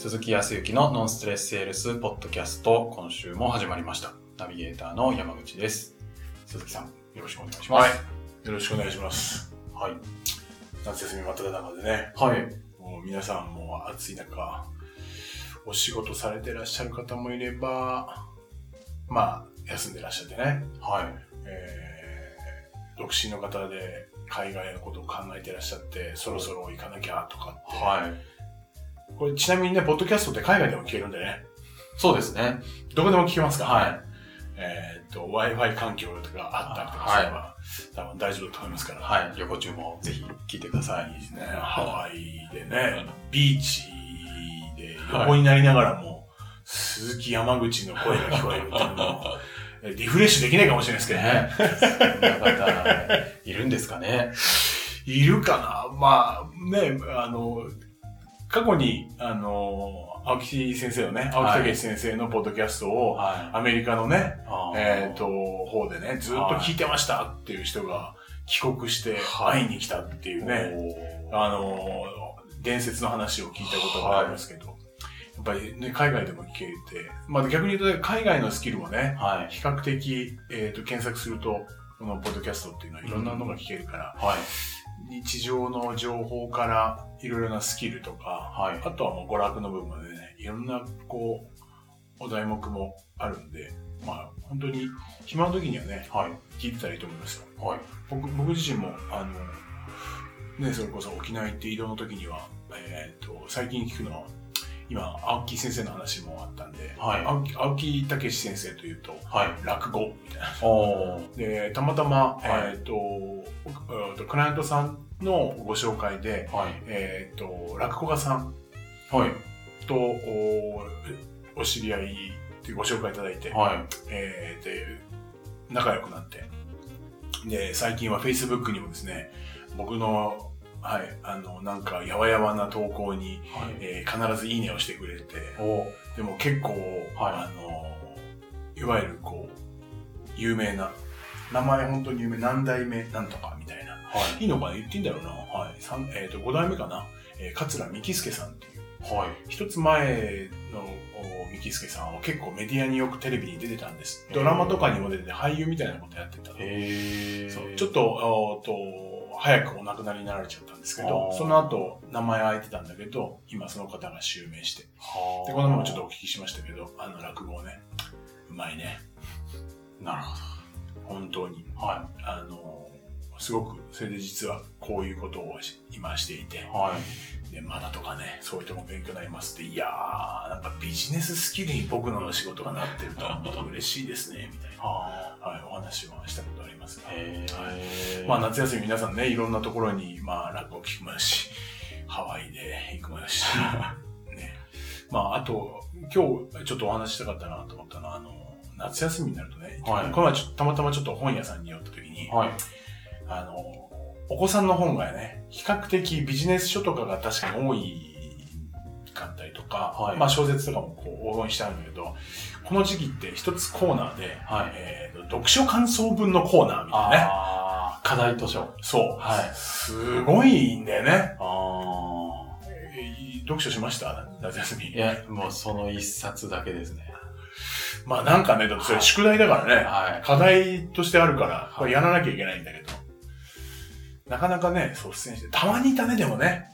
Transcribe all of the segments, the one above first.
鈴木康之のノンストレスセールスポッドキャスト、今週も始まりました。ナビゲーターの山口です。鈴木さん、よろしくお願いします。よろしくお願いします。はい。夏休み真っ只中でね、はい。もう皆さんも暑い中、お仕事されてらっしゃる方もいれば、まあ、休んでらっしゃってね、はい。えー、独身の方で海外のことを考えてらっしゃって、そろそろ行かなきゃとかって。はい。これちなみにね、ポッドキャストって海外でも聞けるんでね、そうですね。どこでも聞けますか？らね。はいえーっと、Wi-Fi 環境とかあったりとかすれば、多分大丈夫だと思いますから。はい。旅行中もぜひ聞いてください。いいですね。ハワイでね、ビーチで横になりながらも、鈴木山口の声が聞こえるっていうのを、えリフレッシュできないかもしれないですけどね。ね。そんな方、いるんですかね？いるかな？まあ、ね、あの、過去に、あの、青木先生のね、青木武先生のポッドキャストを、はアメリカのね、い。えっ、と、方でね、ずっと聞いてましたっていう人が帰国して会いに来たっていうね、おーあの、伝説の話を聞いたことがありますけど、やっぱりね、海外でも聞けて、まあ逆に言うと海外のスキルもね、はい。比較的、えっ、と、検索すると、このポッドキャストっていうのはいろんなのが聞けるから、はい。日常の情報からいろいろなスキルとか、はい。あとはもう娯楽の部分までね、いろんな、こう、お題目もあるんで、まあ本当に暇な時にはね、はい。聞いてたらいいと思いますよ。はい。僕僕自身もあのねそれこそ沖縄行って移動の時にはえっ、と最近聞くのは今青木先生の話もあったんで、はい青木青木武先生というとはい。落語みたいな。でたまたま、はいえっ、とえーとクライアントさんのご紹介ではい。えっ、と落語家さんはい。とおお知り合いでご紹介いただいて、はい。えーで、仲良くなって。で、最近は Facebook にもですね、僕の、はい、あの、なんか、やわやわな投稿に、はい。えー必ずいいねをしてくれて、おー。でも結構、はいあの、いわゆるこう、有名な、名前本当に有名、何代目なんとかみたいな。はい。いいのかな言っていいんだろうな。はい。三えっ、と、5代目かな。えー、桂幹介さんっていう。はい。一つ前のお三木助さんは結構メディアによくテレビに出てたんです。へードラマとかにも出てて俳優みたいなことやってた。へー。そうちょっと、おーと、早くお亡くなりになられちゃったんですけどその後名前は空いてたんだけど、今その方が襲名して。で、この前もちょっとお聞きしましたけど、あの落語をね、うまいね。なるほ本当に。ど。はあの、すごく、それで実はこういうことをし今していてい。、はい。で、まだとかね、そういうとこ勉強になりますって、いやー、なんかビジネススキルに僕の仕事がなってると思うと嬉しいですね、みたいな、ははい、お話をしたことありますがー。へー。まあ夏休み皆さんね、いろんなところに、まあ落語聞くもよし、ハワイで行くもよし、ね。まああと、今日ちょっとお話ししたかったなと思ったのは、あの、夏休みになるとね、はいこの前たまたまちょっと本屋さんに寄った時に、はい。あの、お子さんの本がね、比較的ビジネス書とかが確かに多いかったりとか、はいまあ小説とかもこう応援してあるんだけど、この時期って一つコーナーで、はい。えーと読書感想文のコーナーみたいなね。課題図書。そう。はいすごいんだよね。あえー読書しました？夏休みー。い。や、もうその一冊だけですね。まあなんかね、だってそれ宿題だからね。はい。課題としてあるから、いこれやらなきゃいけないんだけど。なかなかね、率先して、たまにいたね、でもね。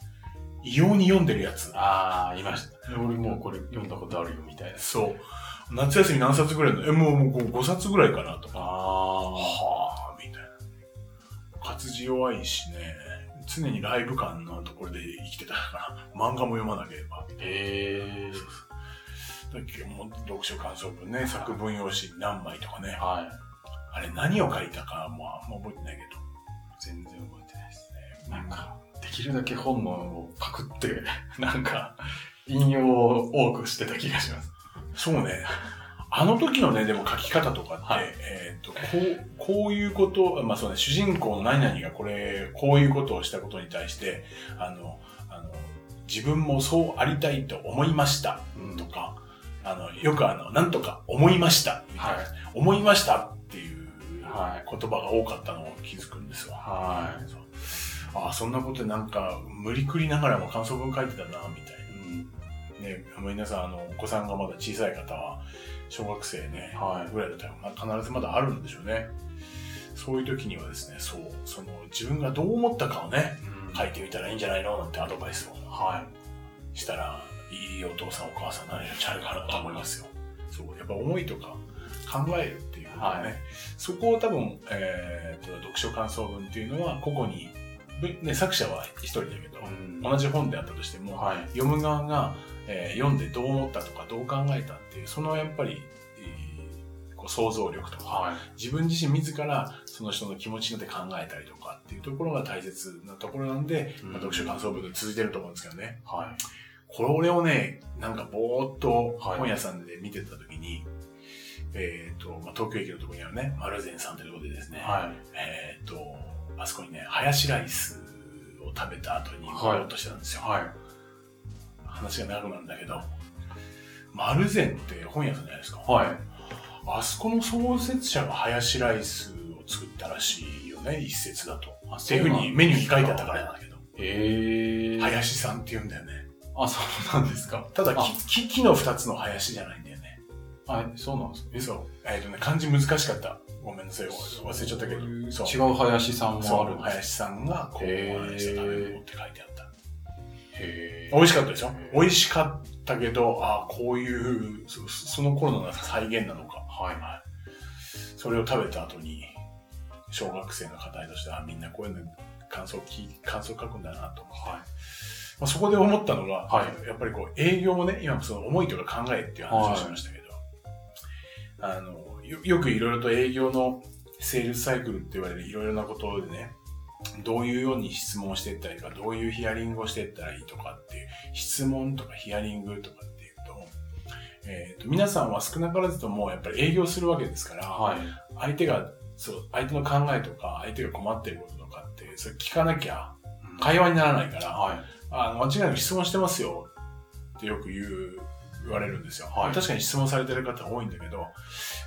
異様に読んでるやつ。あー、いました。俺もうこれ読んだことあるよ、みたいな。そう。夏休み何冊ぐらいの？え、もうもう 5, 冊ぐらいかなとか。あはあ、みたいな。活字弱いしね。常にライブ感のところで生きてたから、漫画も読まなければ。ー。へー。だけども読書感想文ね、作文用紙何枚とかね。はい。あれ何を書いたかもあんま覚えてないけど。全然覚えてない。なんか、できるだけ本のをパクって、なんか、引用を多くしてた気がします。そうね。あの時のね、でも書き方とかって、はいえっ、と、こう、こういうこと、まあそうね、主人公の何々がこれ、こういうことをしたことに対して、あの、あの、自分もそうありたいと思いましたうんとか、あの、よくあの、なんとか思いましたみたいな、はい思いましたっていうは言葉が多かったのを気づくんですわ。はいああ、そんなことでなんか、無理くりながらも感想文書いてたな、みたいな。うん。ね、皆さん、あの、お子さんがまだ小さい方は、小学生ね、はいぐらいだったら、まあ、必ずまだあるんでしょうね。そういう時にはですね、そう、その、自分がどう思ったかをね、書いてみたらいいんじゃないの？なんてアドバイスをはしたら、いいお父さんお母さんになれるんじゃないかなと思いますよ。そう、やっぱ思いとか考えるっていうことね、はいそこを多分、えーと、読書感想文っていうのは、個々に、ぶね、作者は一人だけど、うん同じ本であったとしても、はい。読む側が、えー読んでどう思ったとかどう考えたっていう、そのやっぱり、えーこう想像力とか、はい。自分自身自らその人の気持ちになって考えたりとかっていうところが大切なところなんで、うんまあ、読書感想文で続いてると思うんですけどね。はい。これをね、なんかぼーっとはい本屋さんで見てた時に、えっ、と、まあ、東京駅のところにあるね、丸善さんというところでですね、はい。えっ、と、あそこにね、ハヤシライスを食べた後に行こうとしてたんですよ。はい。話が長くなるんだけど、丸善って本屋さんじゃないですか？はい。あそこの創設者がハヤシライスを作ったらしいよね、一説だと。あっていうふうにメニューに書いてあったからなんだけど、へえ。林さんって言うんだよね。あ、そうなんですか。ただあ木、の二つの林じゃないんだよね。あ、そうなんですか？そう。えっ、とね、漢字難しかった。ごめんなさい。忘れちゃったけど。違う林さんもある林さんが、こう、へーお話した食べ物って書いてあった。へ美味しかったでしょ？美味しかったけど、ああ、こういう、そその頃の再現なのか。はい。それを食べた後に、小学生の方として、あみんなこういうの感想聞い感想書くんだなと思って。はい。まあ、そこで思ったのが、はやっぱりこう営業もね、今その思いとか考えっていう話をしましたけど、あの、よよくいろいろと営業のセールスサイクルって言われるいろいろなことでね、どういうように質問していったらいいか、どういうヒアリングをしていったらいいとかっていう、質問とかヒアリングとかっていうと、えっ、と、皆さんは少なからずともやっぱり営業するわけですから、はい。相手が、そう、相手の考えとか、相手が困っていることとかって、それ聞かなきゃ会話にならないから、はい。あの、間違いなく質問してますよってよく言う、言われるんですよ。はい確かに質問されてる方多いんだけど、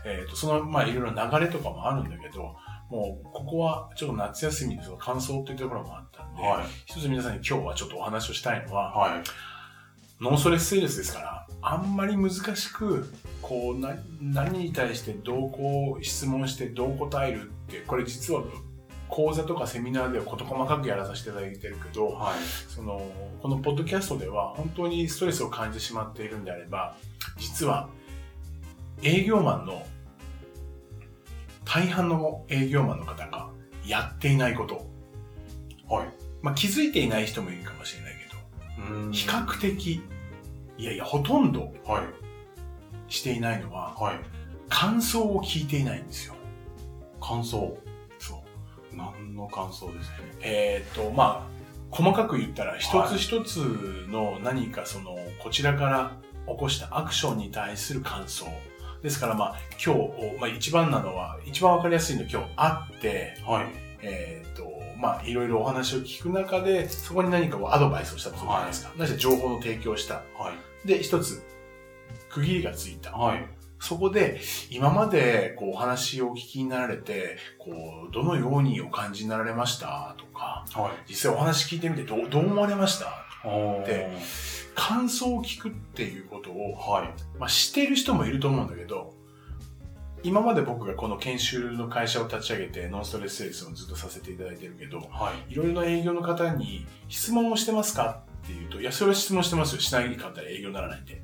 えっ、と、その、まあ、いろいろ流れとかもあるんだけど、もう、ここはちょっと夏休みの感想っていうところもあったんで、はい。一つ皆さんに今日はちょっとお話をしたいのは、はい。ノンストレスセールスですから、あんまり難しく、こう、な、何に対してどうこう質問してどう答えるって、これ実は講座とかセミナーでは事細かくやらさせていただいてるけど、はい。その、このポッドキャストでは本当にストレスを感じてしまっているんであれば、実は営業マンの大半の営業マンの方がやっていないこと。はい。まあ気づいていない人もいるかもしれないけど、うん比較的、いやいや、ほとんどはい。していないのは、はい。感想を聞いていないんですよ。感想。何の感想ですか？えっ、と、まあ、細かく言ったら、一はいつ一つの何かその、こちらから起こしたアクションに対する感想。ですから、まあ、今日、まあ、一番なのは、一番わかりやすいのは今日会って、はい。えっ、と、まあ、いろいろお話を聞く中で、そこに何かをアドバイスをしたとするじゃないですか。なぜ情報の提供をした。はい。で、一つ、区切りがついた。はい。そこで、今まで、こう、お話をお聞きになられて、こう、どのようにお感じになられました？とか、はい。実際お話聞いてみてどう、どう思われました？おーで感想を聞くっていうことを、はい。まあ、知っている人もいると思うんだけど、今まで僕がこの研修の会社を立ち上げて、ノンストレスセールスをずっとさせていただいてるけど、はい。いろいろな営業の方に質問をしてますか？っていうと、いや、それは質問してますよ。しないかったら営業にならないんで。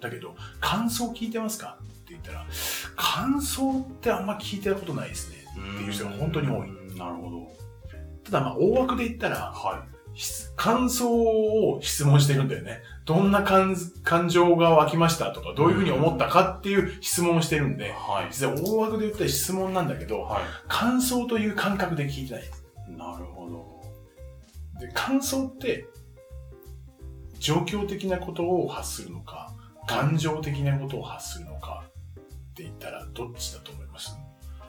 だけど、感想聞いてますか？って言ったら、感想ってあんま聞いたことないですね。っていう人が本当に多い。い。なるほど。ただまあ、大枠で言ったら、は質感想を質問してるんだよね。どんな感感情が湧きましたとか、どういうふうに思ったかっていう質問をしてるんい。で、はい。実は大枠で言ったら質問なんだけど、は感想という感覚で聞いてない。い。なるほど。で、感想って、状況的なことを発するのか、感情的なことを発するのかって言ったら、どっちだと思います？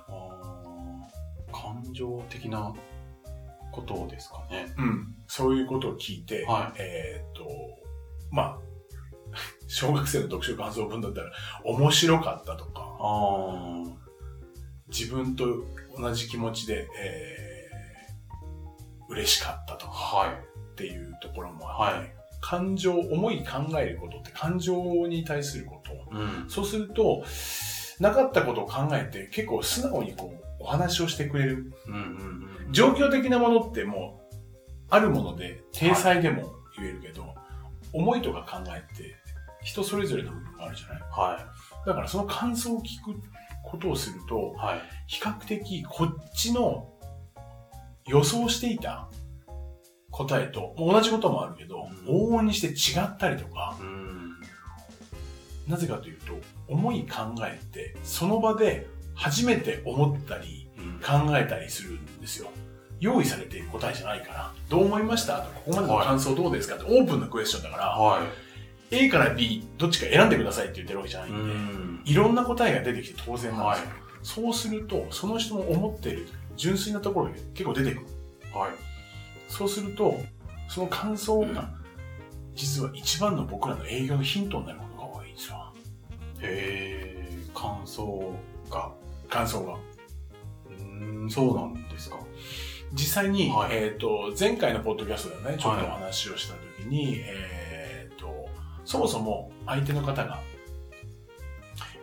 あー感情的なことですかね。うん。そういうことを聞いて、はいえーっと、まあ、小学生の読書感想文だったら、面白かったとか、あ自分と同じ気持ちで、えー、嬉しかったとあ。かはい。っていうところもあって、はい感情、思い考えることって感情に対すること。うん。そうすると、なかったことを考えて結構素直にこう、お話をしてくれる。状況的なものってもう、あるもので、体裁でも言えるけど、思いとか考えって、人それぞれの部分があるじゃない？はだからその感想を聞くことをするとい。、はい。比較的こっちの予想していた答えと同じこともあるけど、うん往々にして違ったりとか、うん。なぜかというと、思い考えて、その場で初めて思ったりうん考えたりするんですよ。用意されている答えじゃないから、どう思いました？とここまでの感想どうですか？ってオープンなクエスチョンだから、は A から B どっちか選んでくださいって言ってるわけじゃないい。んで、ん。いろんな答えが出てきて当然なんはいですよ。。そうすると、その人の思っている純粋なところが結構出てくる。はい。そうすると、その感想が、実は一番の僕らの営業のヒントになることが多いんですよ。へえ、感想が。感想が。うーん、そうなんですか。実際に、はいえっ、と、前回のポッドキャストでね、ちょっとお話をしたときに、えっ、と、そもそも相手の方が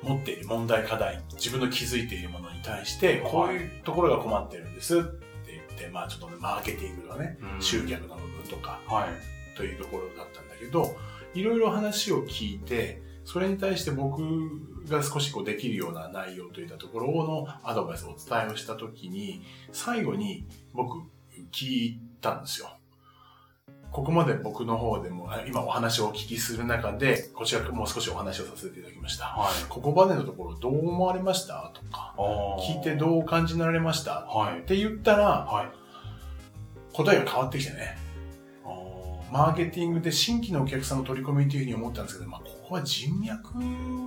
持っている問題課題、自分の気づいているものに対して、こういうところが困ってるんですって言って、まあちょっとね、マーケティングのね、うん集客の部分とか、はい。というところだったんだけど、いろいろ話を聞いて、それに対して僕が少しこうできるような内容といったところのアドバイスをお伝えをしたときに、最後に僕聞いたんですよ。ここまで僕の方でも、あ今お話をお聞きする中で、こちらもう少しお話をさせていただきました。はい。ここまでのところどう思われました？とか、聞いてうどうお感じになられました？はいっ。て言ったら、はい。答えが変わってきてね。マーケティングで新規のお客さんの取り込みというふうに思ったんですけど、まあ、ここは人脈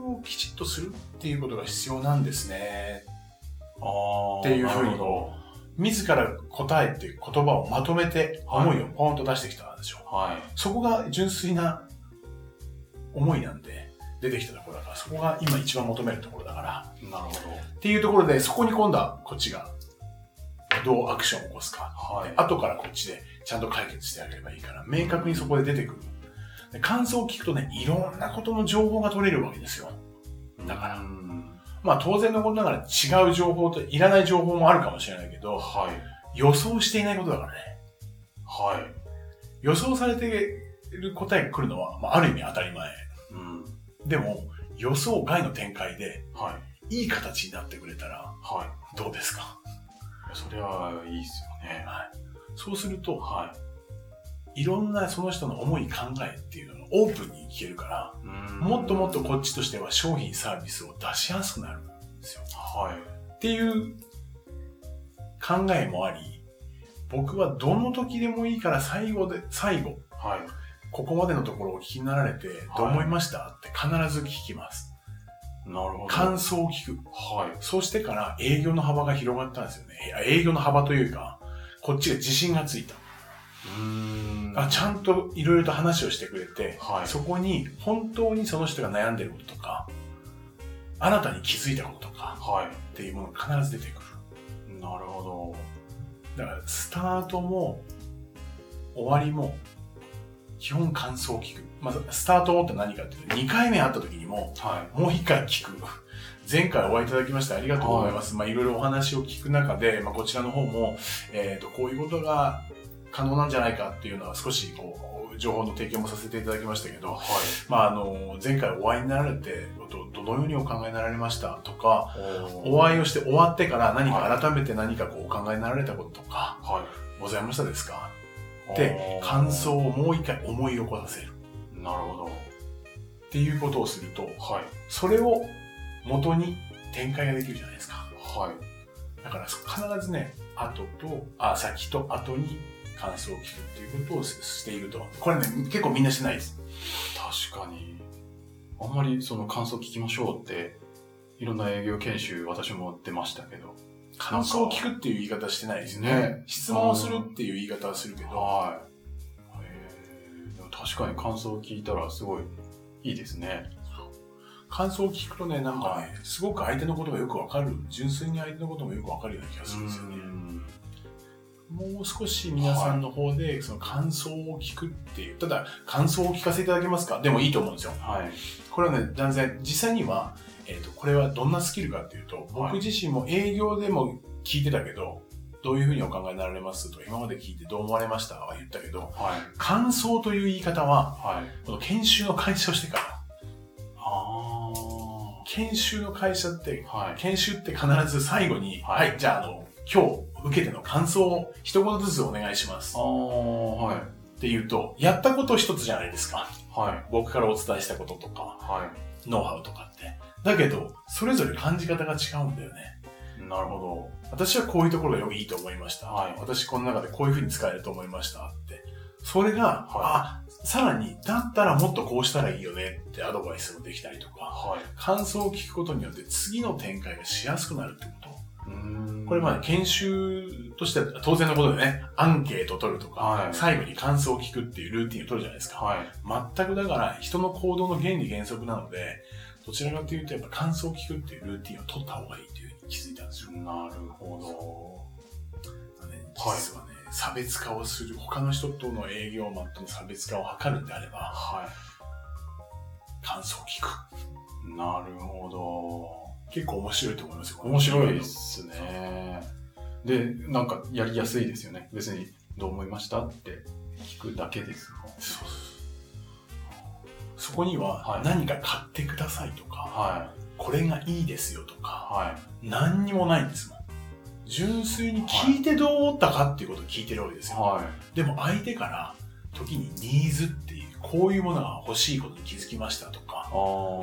をきちっとするっていうことが必要なんですね。っていうふうに自ら答えっていう言葉をまとめてはい思いをポンと出してきたんですよ。ど。はい。そこが純粋な思いなんで出てきたところだから、そこが今一番求めるところだから。なるほっていうところで、そこに今度はこっちがどうアクションを起こすか。ど。はい。後からこっちでちゃんと解決してあげればいいから、明確にそこで出てくる。で感想を聞くとね、いろんなことの情報が取れるわけですよ。だからうんまあ当然のことながら違う情報といらない情報もあるかもしれないけど、はい。予想していないことだからね。はい。予想されている答えが来るのは、まあある意味当たり前。うん。でも、予想外の展開で、はい。いい形になってくれたら、はい。どうですか？それはいいっすよね。はい。そうすると、はいろんなその人の思い考えっていうのがオープンに聞けるから、もっともっとこっちとしては商品サービスを出しやすくなるんですよ。はい。っていう考えもあり、僕はどの時でもいいから最後で、最後、はい。ここまでのところをお聞きになられて、どう思いましたって必ず聞きます。なるほど。感想を聞く。はい。そうしてから営業の幅が広がったんですよね。営業の幅というか、こっちが自信がついた。うーん。あちゃんといろいろと話をしてくれて、はいそこに本当にその人が悩んでることとか、新たに気づいたこととかはっていうものが必ず出てくる。い。なるほだから、スタートも、終わりも、基本感想を聞く。まず、スタートって何かっていうと、2回目会った時にも、ど。はい。もう1回聞く。前回お会いいただきましてありがとうございます。まあ、いろいろお話を聞く中で、まあ、こちらの方も、えっ、と、こういうことが可能なんじゃないかっていうのは少し、こう、情報の提供もさせていただきましたけど、はい。まあ、あの、前回お会いになられて、どどのようにお考えになられましたとか、お会いをして終わってから何か改めて何かこうお考えになられたこととか、はございましたですか？い。で、感想をもう一回思い起こさせるなるほど。っていうことをすると、はい。それを元に展開ができるじゃないですか。はい。だから必ずね、後と、あ、先と後に感想を聞くっていうことをしていると。これね、結構みんなしてないです。確かに。あんまりその感想聞きましょうって、いろんな営業研修私も出ましたけど。感想を聞くっていう言い方してないですね。ね質問をするっていう言い方はするけど、はい。確かに感想を聞いたらすごいいいですね。感想を聞くとね、なんかはね、すごく相手のことがよくわかる、純粋に相手のこともよくわかるような気がするんですよね。うんもう少し皆さんの方でその感想を聞くっていう、ただ感想を聞かせていただけますか？でもいいと思うんですよ。はい。これはね、断然、実際には、えっ、と、これはどんなスキルかっていうと、僕自身も営業でも聞いてたけど、どういうふうにお考えになられますとか、今まで聞いてどう思われました？は言ったけど、はい。感想という言い方は、はい。この研修の会社をしてから、あ研修の会社って、あ。はい。研修って必ず最後に、ははいい、じゃあ、あの、今日受けての感想を一言ずつお願いします。ああ、はい。って言うと、やったこと一つじゃないですか。はい。僕からお伝えしたこととか、はい。ノウハウとかって。だけど、それぞれ感じ方が違うんだよね。なるほ私はこういうところがよくいいと思いました。はい私この中でこういうふうに使えると思いましたって。それが、はあ、さらに、だったらもっとこうしたらいいよねってアドバイスもできたりとど。か、はい。感想を聞くことによって次の展開がしやすくなるってこと。これまあ研修としては当然のことでね、アンケートを取るとか、はい最後に感想を聞くっていうルーティンを取るじゃないですか。はい。全くだから人の行動の原理原則なので、どちらかというとやっぱ感想を聞くっていうルーティンを取った方がいいっていうふうに気づいたんですよ。なるほねはい実はね、差別化をする、他の人との営業マンとの差別化を図るんであれど。ば、は感想を聞く。い。なるほ結構面白いと思いますよ。ど。面白いですね。で、なんかやりやすいですよね。別にどう思いましたって聞くだけですもん。そうそこにははい何か買ってくださいとか、はこれがいいですよとい。か、はい。何にもないんですもん。純粋に聞いてどう思ったかっていうことを聞いてるわけですよ。はい。でも相手から時にニーズっていう、こういうものが欲しいことに気づきましたとか、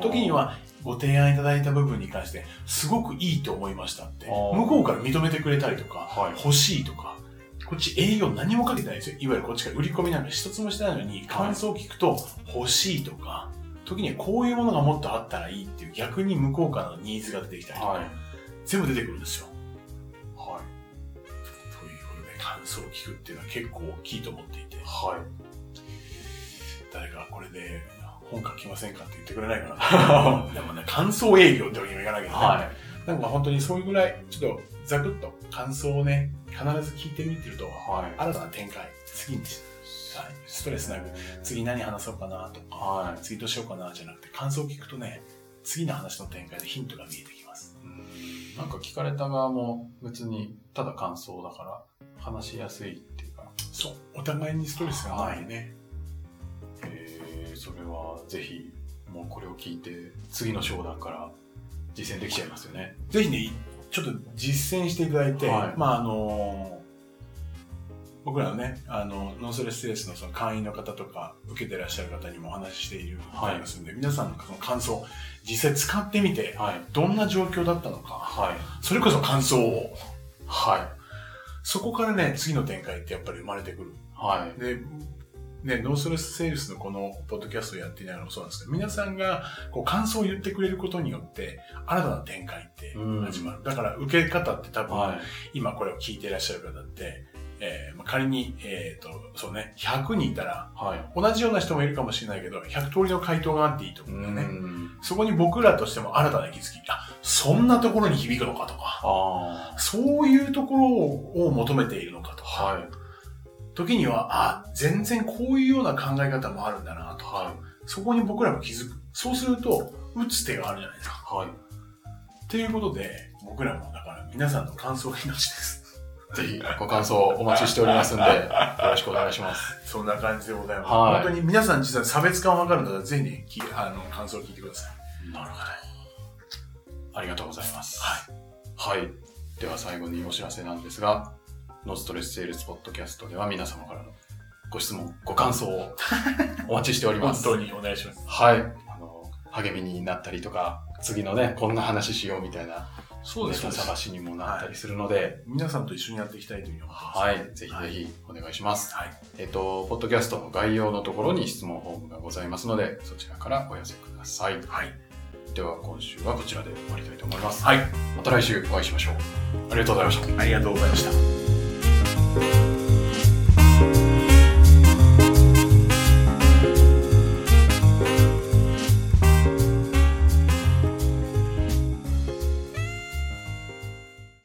時に、はご提案いただいた部分に関してすごくいいと思いましたって向こうから認めてくれたりとか、はい。欲しいとかこっち営業何もかけてないですよ。いわゆるこっちから売り込みなんか一つもしてない。のに感想を聞くと欲しいとか時にはこういうものがもっとあったらいいっていう逆に向こうからのニーズが出てきたりとか、はい。全部出てくるんですよことで感想を聞くっていうのは結構大きいと思っていてはい。誰かこれで本書きませんかって言ってくれないかな でもね感想営業ってわけにもいかないけどね、はい。なんか本当にそういうぐらい、ちょっとザクッと感想をね、必ず聞いてみてると、はい。新たな展開、次に、はいストレスなく、次何話そうかなとか、はい。次どうしようかなじゃなくて、感想を聞くとね、次の話の展開でヒントが見えてきます。うんなんか聞かれた側も別にただ感想だから話しやすいっていうか、そう。お互いにストレスがないね。えー、それはぜひもうこれを聞いて次の商談から実践できちゃいますよね。ぜひね、ちょっと実践していただいて、はいまああの僕らのね、あの、ノンストレステレスのその会員の方とか、受けてらっしゃる方にもお話ししているはいありますんで、皆さんのその感想、実際使ってみて、はい。どんな状況だったのか、はい。それこそ感想を、はそこからね、次の展開ってやっぱり生まれてくる。い。はい。で、ね、ノーストレスセールスのこのポッドキャストをやっていながらもそうなんですけど、皆さんがこう感想を言ってくれることによって、新たな展開って始まる。だから受け方って多分、はい。今これを聞いていらっしゃる方って、えーまあ、仮に、えっ、と、そうね、100人いたら、はい。同じような人もいるかもしれないけど、100通りの回答があっていいと思うんだよね。ん。そこに僕らとしても新たな気づき、あ、そんなところに響くのかとか、あそういうところを求めているのかとあ。か、はい。時には、あ、全然こういうような考え方もあるんだなとか、はそこに僕らも気づく。そうすると、打つ手があるじゃないですか。い。はい。っていうことで、僕らもだから皆さんの感想が命です。ぜひご感想お待ちしておりますんで、よろしくお願いします。そんな感じでございます。はい本当に皆さん実は差別化を図るんだったら、ぜひね、きあの、感想を聞いてください。なるほど。ありがとうございます。はい。はい。では最後にお知らせなんですが、ノストレスセールスポッドキャストでは皆様からのご質問、ご感想を お待ちしております。本当にお願いします。はい。あの、励みになったりとか、次のね、こんな話しようみたいな、そうです、ネタ探しにもなったりするので、皆さんと一緒にやっていきたいというふうに思ってます。はい。ぜひぜひお願いします。はい。えっと、ポッドキャストの概要のところに質問フォームがございますので、そちらからお寄せください。はい。では今週はこちらで終わりたいと思います。はい。また来週お会いしましょう。ありがとうございました。ありがとうございました。